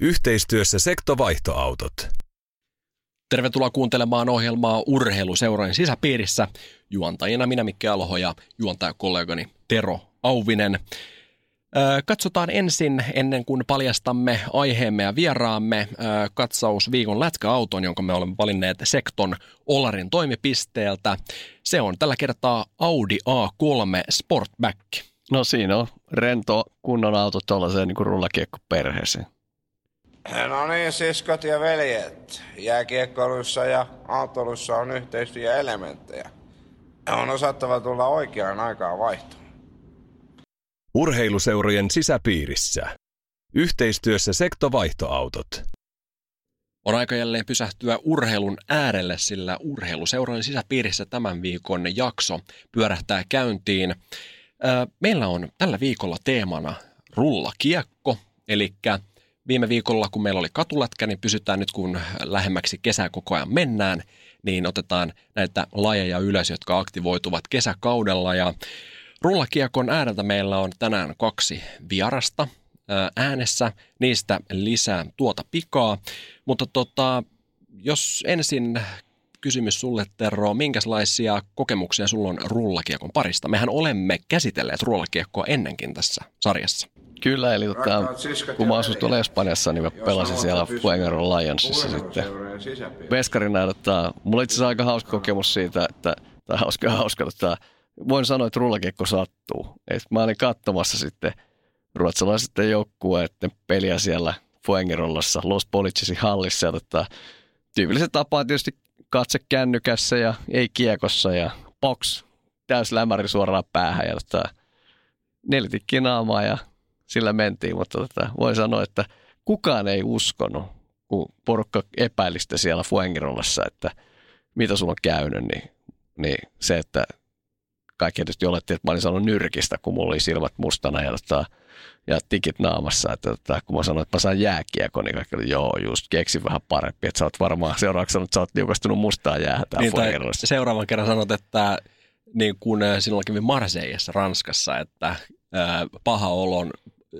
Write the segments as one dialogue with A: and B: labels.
A: Yhteistyössä sektovaihtoautot.
B: Tervetuloa kuuntelemaan ohjelmaa Urheiluseurojen sisäpiirissä. Juontajina minä Mikke Alho ja juontajakollegani Tero Auvinen. Katsotaan ensin, ennen kuin paljastamme aiheemme ja vieraamme, katsaus viikon lätkäauton, jonka me olemme valinneet Sekton Olarin toimipisteeltä. Se on tällä kertaa Audi A3 Sportback.
C: No siinä on rento kunnon auto tuollaiseen niin rullakiekko perheeseen.
D: No niin, siskot ja veljet. Jääkiekkoilussa ja autolussa on yhteistyöelementtejä. On osattava tulla oikeaan aikaan vaihtoon.
A: Urheiluseurojen sisäpiirissä. Yhteistyössä sektovaihtoautot.
B: On aika jälleen pysähtyä urheilun äärelle, sillä urheiluseurojen sisäpiirissä tämän viikon jakso pyörähtää käyntiin. Meillä on tällä viikolla teemana rullakiekko, eli viime viikolla, kun meillä oli katulätkä, niin pysytään nyt, kun lähemmäksi kesää koko ajan mennään, niin otetaan näitä lajeja ylös, jotka aktivoituvat kesäkaudella. Ja rullakiekon ääreltä meillä on tänään kaksi vierasta äänessä, niistä lisää tuota pikaa. Mutta tota, jos ensin kysymys sulle, Tero, minkälaisia kokemuksia sulla on rullakiekon parista? Mehän olemme käsitelleet rullakiekkoa ennenkin tässä sarjassa.
C: Kyllä, eli tota, kun mä asuin tuolla Espanjassa, niin mä pelasin siellä Fuengaro Lionsissa sitten. Veskarina, että mulla itse asiassa aika hauska kokemus siitä, että, tai hauska, hauska, että voin sanoa, että rullakiekko sattuu. Et mä olin katsomassa sitten ruotsalaisten joukkueiden peliä siellä Fuengirollassa, Los Policisin hallissa. Ja tota, tyypilliset tapaa tietysti katse kännykässä ja ei kiekossa ja box täys lämäri suoraan päähän ja tota, nelitikki naamaa ja sillä mentiin, mutta tota, voin sanoa, että kukaan ei uskonut, kun porukka epäilistä siellä Fuengirollassa, että mitä sulla on käynyt, niin, niin se, että kaikki tietysti oletti, että mä olin sanonut nyrkistä, kun mulla oli silmät mustana ja, tota, ja tikit naamassa. Että, tota, kun mä sanoin, että mä saan jääkiekon, niin kaikki oli, joo, just keksi vähän parempi. Että sä oot varmaan seuraavaksi sanonut, että sä oot liukastunut mustaa jäähän niin,
B: Seuraavan kerran sanot, että niin kuin äh, sinulla kävi Marseillessa Ranskassa, että ää, äh, paha olon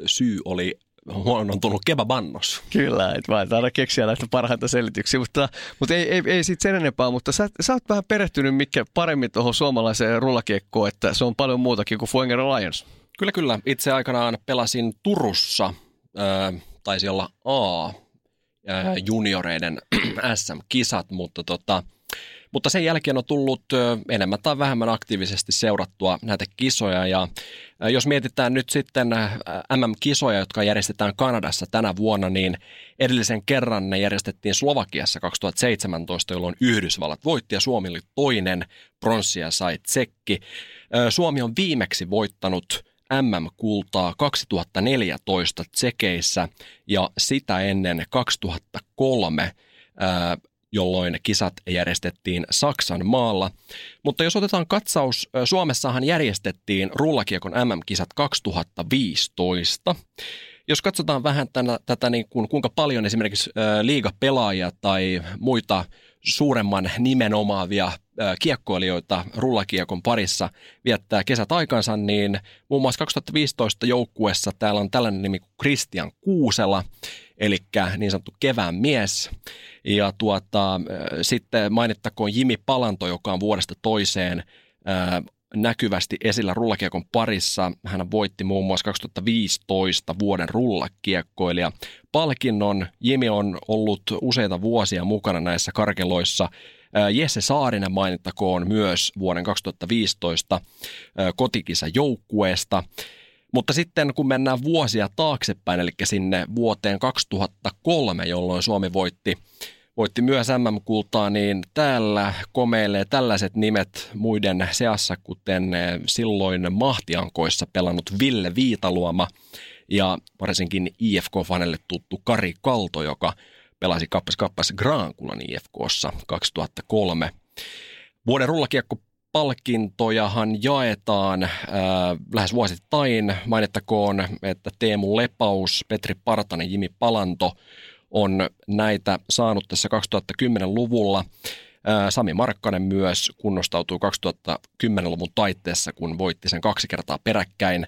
B: syy oli huonontunut kebabannos.
C: Kyllä, että mä aina keksiä näitä parhaita selityksiä, mutta, mutta ei, ei, ei siitä sen enempää, mutta sä, sä oot vähän perehtynyt mikä paremmin tuohon suomalaiseen rullakiekkoon, että se on paljon muutakin kuin Fuenger Lions.
B: Kyllä, kyllä. Itse aikanaan pelasin Turussa, äh, taisi olla A, äh, junioreiden SM-kisat, mutta tota, mutta sen jälkeen on tullut enemmän tai vähemmän aktiivisesti seurattua näitä kisoja ja jos mietitään nyt sitten MM-kisoja, jotka järjestetään Kanadassa tänä vuonna, niin edellisen kerran ne järjestettiin Slovakiassa 2017, jolloin Yhdysvallat voitti ja Suomi oli toinen, pronssia sai tsekki. Suomi on viimeksi voittanut MM-kultaa 2014 tsekeissä ja sitä ennen 2003 jolloin kisat järjestettiin Saksan maalla. Mutta jos otetaan katsaus, Suomessahan järjestettiin rullakiekon MM-kisat 2015. Jos katsotaan vähän tänä, tätä, niin kuin, kuinka paljon esimerkiksi liigapelaajia tai muita suuremman nimen omaavia kiekkoilijoita rullakiekon parissa viettää kesät aikansa, niin muun muassa 2015 joukkuessa täällä on tällainen nimi kuin Christian Kuusela, eli niin sanottu kevään mies. Ja tuota, sitten mainittakoon Jimi Palanto, joka on vuodesta toiseen näkyvästi esillä rullakiekon parissa. Hän voitti muun muassa 2015 vuoden rullakiekkoilija palkinnon. Jimi on ollut useita vuosia mukana näissä karkeloissa. Jesse Saarinen mainittakoon myös vuoden 2015 kotikisa joukkueesta. Mutta sitten kun mennään vuosia taaksepäin, eli sinne vuoteen 2003, jolloin Suomi voitti voitti myös MM-kultaa, niin täällä komeilee tällaiset nimet muiden seassa, kuten eh, silloin mahtiankoissa pelannut Ville Viitaluoma ja varsinkin IFK-fanelle tuttu Kari Kalto, joka pelasi kappas kappas Graankulan IFKssa 2003. Vuoden rullakiekko palkintojahan jaetaan äh, lähes vuosittain. Mainittakoon, että Teemu Lepaus, Petri Partanen, Jimi Palanto on näitä saanut tässä 2010-luvulla. Äh, Sami Markkanen myös kunnostautui 2010-luvun taitteessa, kun voitti sen kaksi kertaa peräkkäin.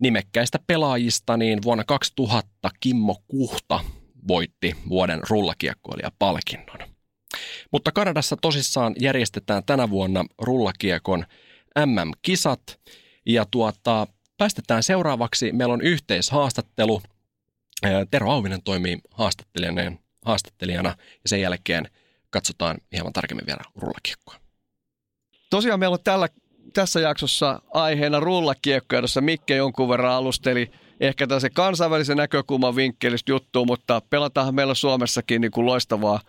B: Nimekkäistä pelaajista niin vuonna 2000 Kimmo Kuhta voitti vuoden rullakiekkoilija-palkinnon. Mutta Kanadassa tosissaan järjestetään tänä vuonna rullakiekon MM-kisat ja tuota, päästetään seuraavaksi. Meillä on yhteishaastattelu. Tero Auvinen toimii haastattelijana, haastattelijana ja sen jälkeen katsotaan hieman tarkemmin vielä rullakiekkoa.
C: Tosiaan meillä on tällä, tässä jaksossa aiheena rullakiekko, jossa Mikke jonkun verran alusteli ehkä tässä kansainvälisen näkökulman vinkkelistä juttua, mutta pelataan meillä Suomessakin niin kuin loistavaa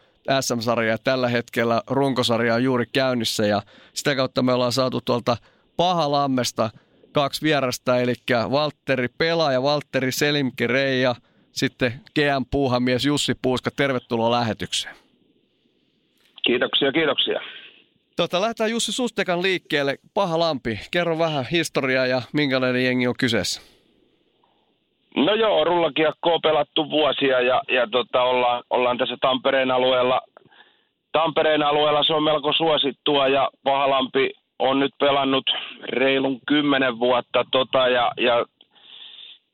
C: SM-sarjaa. Tällä hetkellä runkosarja on juuri käynnissä ja sitä kautta me ollaan saatu tuolta Pahalammesta kaksi vierasta, eli Valtteri Pela ja Valtteri Selimke Reija, sitten GM Puuhamies Jussi Puuska. Tervetuloa lähetykseen.
E: Kiitoksia, kiitoksia.
C: Tota, lähdetään Jussi Sustekan liikkeelle. Paha Lampi, kerro vähän historiaa ja minkälainen jengi on kyseessä.
E: No joo, rullakiekkoa pelattu vuosia ja, ja tota, ollaan, ollaan tässä Tampereen alueella. Tampereen alueella se on melko suosittua ja Pahalampi on nyt pelannut reilun kymmenen vuotta tota, ja, ja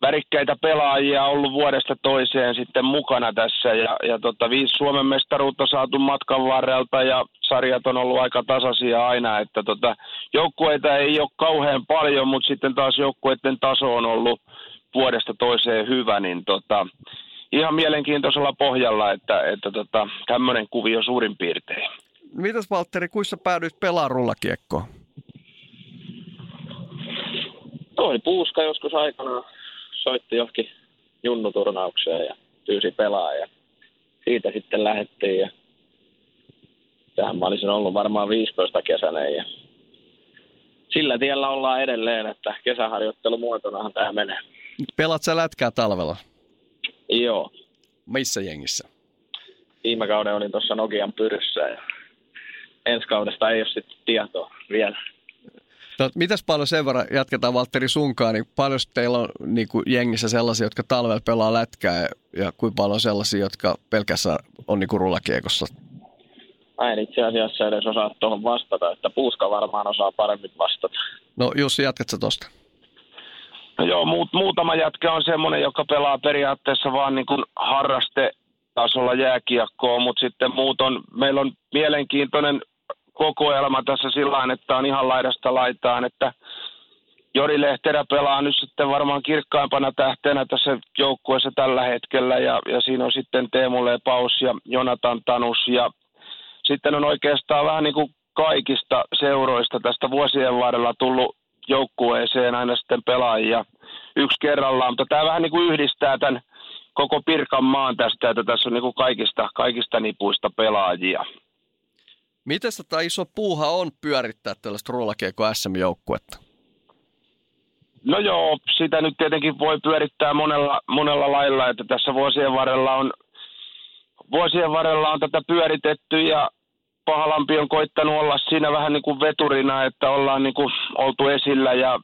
E: värikkäitä pelaajia ollut vuodesta toiseen sitten mukana tässä ja, ja tota, viisi Suomen mestaruutta saatu matkan varrelta ja sarjat on ollut aika tasaisia aina, että tota, joukkueita ei ole kauhean paljon, mutta sitten taas joukkueiden taso on ollut vuodesta toiseen hyvä, niin tota, ihan mielenkiintoisella pohjalla, että, että tota, tämmöinen kuvio suurin piirtein.
C: Mitäs Valtteri, kuissa päädyit pelaamaan rullakiekkoa?
F: Toi Puuska joskus aikanaan soitti johonkin junnuturnaukseen ja pyysi pelaa ja siitä sitten lähdettiin ja tähän mä olisin ollut varmaan 15 kesänä ja sillä tiellä ollaan edelleen, että kesäharjoittelumuotonahan tämä menee.
C: Pelat sä lätkää talvella?
F: Joo.
C: Missä jengissä?
F: Viime kauden olin tuossa Nokian pyryssä ja ensi kaudesta ei ole sitten tietoa vielä.
C: No, mitäs paljon sen verran, jatketaan Valtteri sunkaan, niin paljon teillä on niin kuin jengissä sellaisia, jotka talvella pelaa lätkää ja, ja kuinka paljon sellaisia, jotka pelkästään on niin kuin rullakiekossa?
F: Mä en itse asiassa edes osaa tuohon vastata, että Puuska varmaan osaa paremmin vastata.
C: No Jussi, jatkatko tuosta?
E: No joo, muut, muutama jätkä on semmoinen, joka pelaa periaatteessa vaan niin kuin harraste tasolla jääkiekkoa, mutta sitten muut on, meillä on mielenkiintoinen kokoelma tässä sillä että on ihan laidasta laitaan, että Jori Lehterä pelaa nyt sitten varmaan kirkkaimpana tähtenä tässä joukkueessa tällä hetkellä ja, ja siinä on sitten Teemu Lepaus ja Jonatan Tanus ja sitten on oikeastaan vähän niin kuin kaikista seuroista tästä vuosien varrella tullut joukkueeseen aina sitten pelaajia yksi kerrallaan, mutta tämä vähän niin kuin yhdistää tämän koko Pirkanmaan tästä, että tässä on niin kuin kaikista, kaikista nipuista pelaajia.
C: Miten tämä iso puuha on pyörittää tällaista rullakiekko SM-joukkuetta?
E: No joo, sitä nyt tietenkin voi pyörittää monella, monella lailla, että tässä vuosien varrella on, vuosien varrella on tätä pyöritetty ja Pahalampi on koittanut olla siinä vähän niin kuin veturina, että ollaan niin kuin oltu esillä ja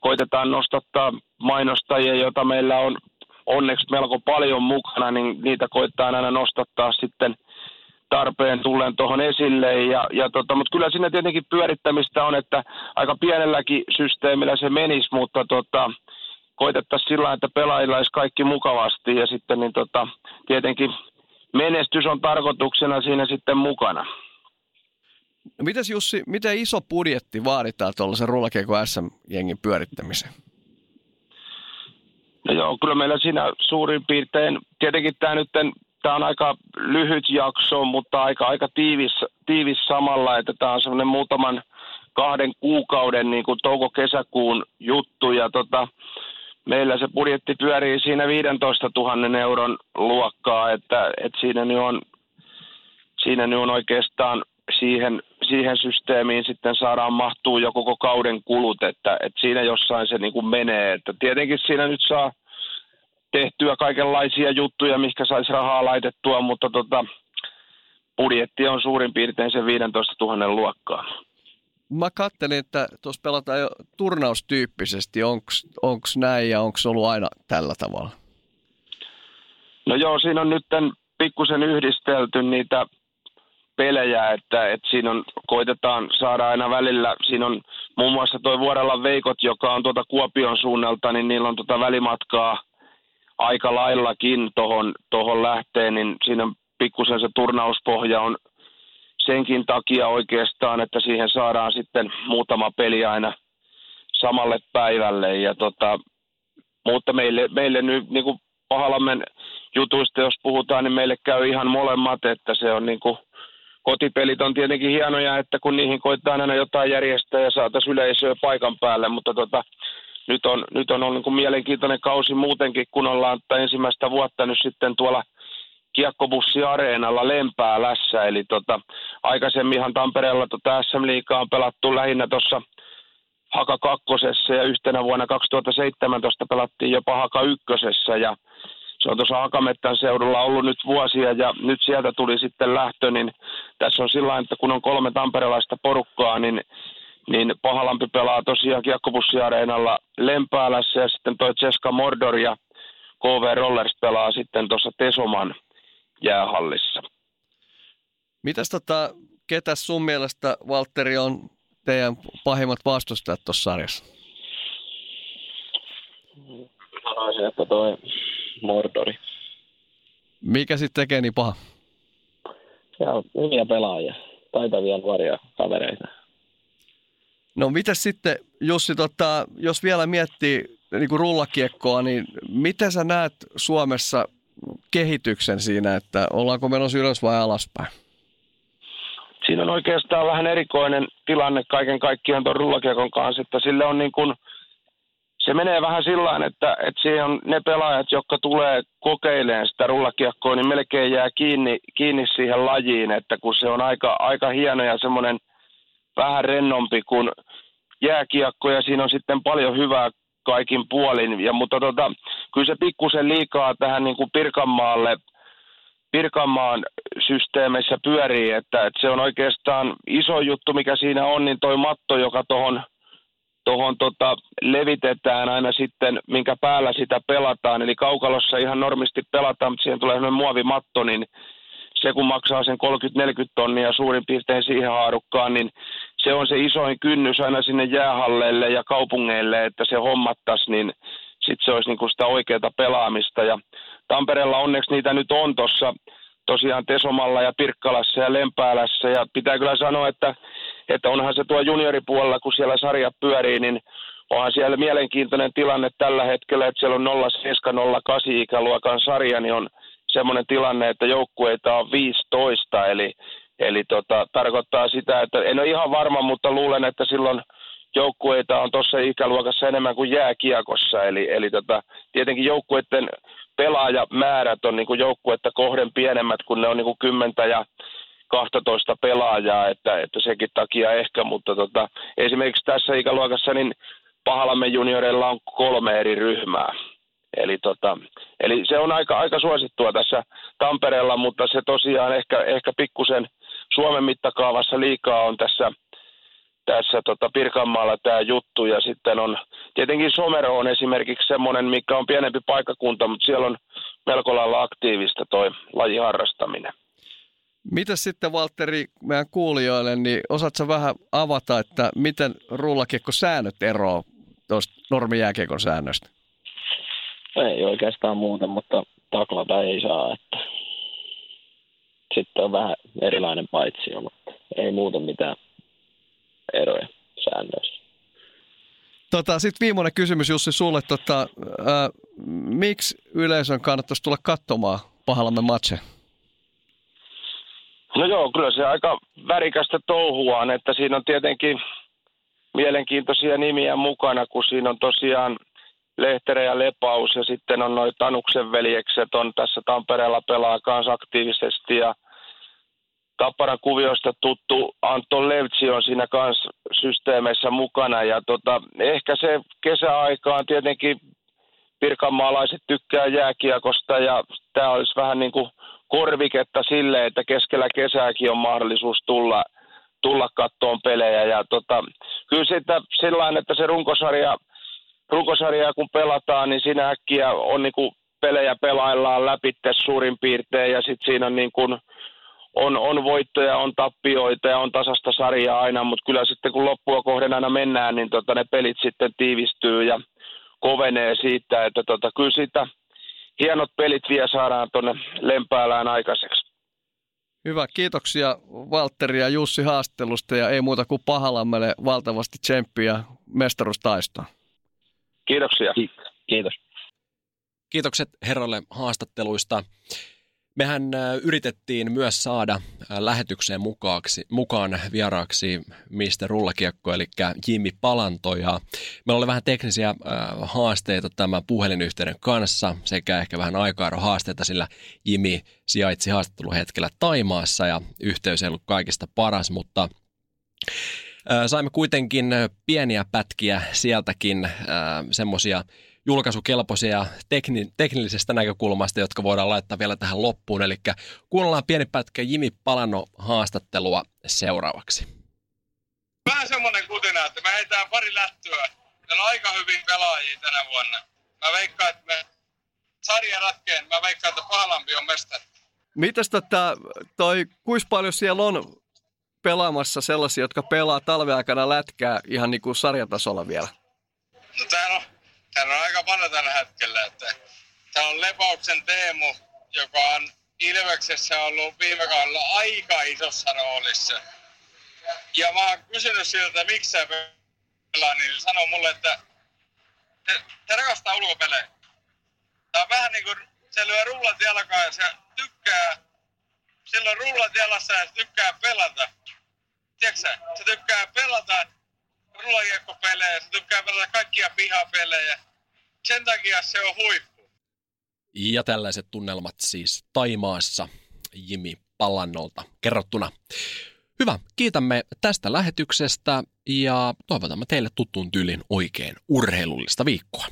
E: koitetaan nostattaa mainostajia, joita meillä on onneksi melko paljon mukana, niin niitä koittaa aina nostattaa sitten tarpeen tulleen tuohon esille. Ja, ja tota, mutta kyllä siinä tietenkin pyörittämistä on, että aika pienelläkin systeemillä se menisi, mutta tota, koitettaisiin sillä että pelaajilla olisi kaikki mukavasti ja sitten niin tota, tietenkin menestys on tarkoituksena siinä sitten mukana.
C: No mites Jussi, miten iso budjetti vaaditaan tuollaisen rullakiekko SM-jengin pyörittämiseen?
E: No joo, kyllä meillä siinä suurin piirtein, tietenkin tämä nyt tämä on aika lyhyt jakso, mutta aika, aika tiivis, tiivis samalla, että tämä on semmoinen muutaman kahden kuukauden niin kuin touko-kesäkuun juttu ja tota, meillä se budjetti pyörii siinä 15 000 euron luokkaa, että, että siinä, nyt on, siinä nyt on oikeastaan siihen, siihen systeemiin sitten saadaan mahtuu jo koko kauden kulut, että, että siinä jossain se niin kuin menee. Että tietenkin siinä nyt saa tehtyä kaikenlaisia juttuja, mikä saisi rahaa laitettua, mutta tota, budjetti on suurin piirtein se 15 000 luokkaa.
C: Mä kattelin, että tuossa pelataan jo turnaustyyppisesti. Onko näin ja onko ollut aina tällä tavalla?
E: No joo, siinä on nyt pikkusen yhdistelty niitä pelejä, että, että siinä on, koitetaan saada aina välillä, siinä on muun muassa tuo Vuorella Veikot, joka on tuota Kuopion suunnalta, niin niillä on tuota välimatkaa aika laillakin tuohon tohon lähteen, niin siinä pikkusen se turnauspohja on senkin takia oikeastaan, että siihen saadaan sitten muutama peli aina samalle päivälle. Ja tota, mutta meille, meille nyt niin kuin Pahalammen jutuista, jos puhutaan, niin meille käy ihan molemmat, että se on niin kuin, kotipelit on tietenkin hienoja, että kun niihin koittaa aina jotain järjestää ja saataisiin yleisöä paikan päälle, mutta tota, nyt on, nyt on ollut niin kuin mielenkiintoinen kausi muutenkin, kun ollaan ensimmäistä vuotta nyt sitten tuolla kiekkobussiareenalla Lempäälässä, eli tota, aikaisemminhan Tampereella tota SM Liigaa on pelattu lähinnä tuossa Haka kakkosessa ja yhtenä vuonna 2017 pelattiin jopa Haka ykkösessä. Ja se on tuossa Hakamettän seudulla ollut nyt vuosia ja nyt sieltä tuli sitten lähtö, niin tässä on sillä että kun on kolme tamperelaista porukkaa, niin, niin Pahalampi pelaa tosiaan kiekkobussiareenalla Lempäälässä ja sitten toi Ceska Mordor ja KV Rollers pelaa sitten tuossa Tesoman jäähallissa.
C: Mitäs tota, ketä sun mielestä, Valtteri, on teidän pahimmat vastustajat tuossa sarjassa?
F: Sanoisin, että toi Mordori.
C: Mikä sitten tekee niin paha?
F: Ja hyviä pelaajia, taitavia nuoria kavereita.
C: No mitä sitten, Jussi, tota, jos vielä miettii niin kuin rullakiekkoa, niin miten sä näet Suomessa kehityksen siinä, että ollaanko menossa ylös vai alaspäin?
E: Siinä on oikeastaan vähän erikoinen tilanne kaiken kaikkiaan tuon rullakiekon kanssa, että sille on niin kuin, se menee vähän sillä että, että siihen on ne pelaajat, jotka tulee kokeilemaan sitä rullakiekkoa, niin melkein jää kiinni, kiinni siihen lajiin, että kun se on aika, aika hieno ja semmoinen vähän rennompi kuin jääkiekko ja siinä on sitten paljon hyvää kaikin puolin. Ja, mutta tota, kyllä se pikkusen liikaa tähän niin kuin Pirkanmaalle, Pirkanmaan systeemissä pyörii, että, että, se on oikeastaan iso juttu, mikä siinä on, niin toi matto, joka tuohon tohon tota, levitetään aina sitten, minkä päällä sitä pelataan. Eli kaukalossa ihan normisti pelataan, mutta siihen tulee sellainen muovimatto, niin se kun maksaa sen 30-40 tonnia suurin piirtein siihen haarukkaan, niin se on se isoin kynnys aina sinne jäähalleille ja kaupungeille, että se hommattaisi, niin sitten se olisi niinku sitä oikeaa pelaamista. Ja Tampereella onneksi niitä nyt on tuossa tosiaan Tesomalla ja Pirkkalassa ja Lempäälässä. Ja pitää kyllä sanoa, että, että onhan se tuo junioripuolella, kun siellä sarja pyörii, niin onhan siellä mielenkiintoinen tilanne tällä hetkellä, että siellä on 0708 ikäluokan sarja, niin on semmoinen tilanne, että joukkueita on 15, eli, eli tota, tarkoittaa sitä, että en ole ihan varma, mutta luulen, että silloin joukkueita on tuossa ikäluokassa enemmän kuin jääkiekossa, eli, eli tota, tietenkin joukkueiden pelaajamäärät on niin joukkuetta kohden pienemmät, kun ne on niin 10 ja 12 pelaajaa, että, että sekin takia ehkä, mutta tota, esimerkiksi tässä ikäluokassa niin Pahalammen junioreilla on kolme eri ryhmää. Eli, tota, eli se on aika, aika suosittua tässä Tampereella, mutta se tosiaan ehkä, ehkä pikkusen Suomen mittakaavassa liikaa on tässä, tässä tota Pirkanmaalla tämä juttu. Ja sitten on tietenkin Somero on esimerkiksi semmoinen, mikä on pienempi paikkakunta, mutta siellä on melko lailla aktiivista toi lajiharrastaminen.
C: Mitä sitten Valtteri meidän kuulijoille, niin osaatko vähän avata, että miten säännöt eroavat tuosta normijääkiekon säännöstä?
F: Ei oikeastaan muuta, mutta taklata ei saa. Että sitten on vähän erilainen paitsi, mutta ei muuta mitään eroja säännöissä.
C: Tota, Sitten viimeinen kysymys Jussi sulle. Tota, ää, miksi yleisön kannattaisi tulla katsomaan Pahalamme matse?
E: No joo, kyllä se aika värikästä touhua on, että siinä on tietenkin mielenkiintoisia nimiä mukana, kun siinä on tosiaan – Lehterä ja Lepaus ja sitten on noin Tanuksen veljekset on tässä Tampereella pelaa myös aktiivisesti ja Tapparan kuviosta tuttu Anton Levtsi on siinä kanssa systeemeissä mukana ja tota, ehkä se kesäaika on tietenkin pirkanmaalaiset tykkää jääkiekosta ja tämä olisi vähän niin kuin korviketta sille, että keskellä kesääkin on mahdollisuus tulla, tulla kattoon pelejä. Ja tota, kyllä sitä sillä että se runkosarja, runkosarja kun pelataan, niin siinä äkkiä on niin kuin pelejä pelaillaan läpi suurin piirtein ja sitten siinä on niin kuin, on, on voittoja, on tappioita ja on tasasta sarjaa aina, mutta kyllä sitten kun loppua kohden aina mennään, niin tota, ne pelit sitten tiivistyy ja kovenee siitä, että tota, kyllä siitä hienot pelit vielä saadaan tuonne Lempäälään aikaiseksi.
C: Hyvä, kiitoksia Valtteri ja Jussi haastattelusta ja ei muuta kuin Pahalammelle valtavasti tsemppiä mestaruustaistoon.
E: Kiitoksia.
F: Kiitos.
B: Kiitokset herralle haastatteluista. Mehän äh, yritettiin myös saada äh, lähetykseen mukaaksi, mukaan vieraaksi Mr. Rullakiekko, eli Jimmy Palanto. Ja meillä oli vähän teknisiä äh, haasteita tämän puhelinyhteyden kanssa sekä ehkä vähän haasteita, sillä Jimmy sijaitsi haastatteluhetkellä Taimaassa ja yhteys ei ollut kaikista paras, mutta saimme kuitenkin pieniä pätkiä sieltäkin semmoisia julkaisukelpoisia tekni- teknillisestä näkökulmasta, jotka voidaan laittaa vielä tähän loppuun. Eli kuunnellaan pieni pätkä Jimi Palano haastattelua seuraavaksi.
G: Vähän semmoinen kutina, että me heitään pari lättyä. Meillä on aika hyvin pelaajia tänä vuonna. Mä veikkaan, että me sarja ratkeen, mä veikkaan, että Pahalampi on mestari.
C: Mitäs tota, toi, kuinka paljon siellä on pelaamassa sellaisia, jotka pelaa talveaikana lätkää ihan niin kuin sarjatasolla vielä?
G: No täällä on hän on aika vanha tällä hetkellä. Että täällä on Lepauksen Teemu, joka on Ilveksessä ollut viime kaudella aika isossa roolissa. Ja mä oon kysynyt siltä, miksi sä pelaa, niin sanoo mulle, että te, te rakastaa ulkopelejä. Tää on vähän niin kuin se lyö rullat jalkaan ja se tykkää, sillä on rullat jalassa ja se tykkää pelata. Tiedätkö se tykkää pelata rullakiekkopelejä, se tykkää pelata kaikkia pihapelejä. Sen takia se on huippu.
B: Ja tällaiset tunnelmat siis Taimaassa Jimi Pallannolta kerrottuna. Hyvä, kiitämme tästä lähetyksestä ja toivotamme teille tuttuun tyylin oikein urheilullista viikkoa.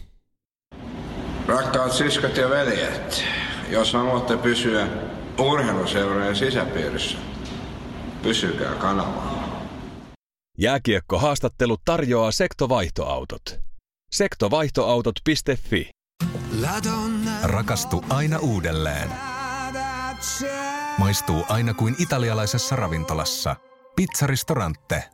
D: Rakkaat siskot ja veljet, jos haluatte pysyä urheiluseurojen sisäpiirissä, pysykää kanavalla.
A: Jääkiekko-haastattelu tarjoaa sektovaihtoautot. Sektovaihtoautot.fi
H: Rakastu aina uudelleen. Maistuu aina kuin italialaisessa ravintolassa. Pizzaristorante.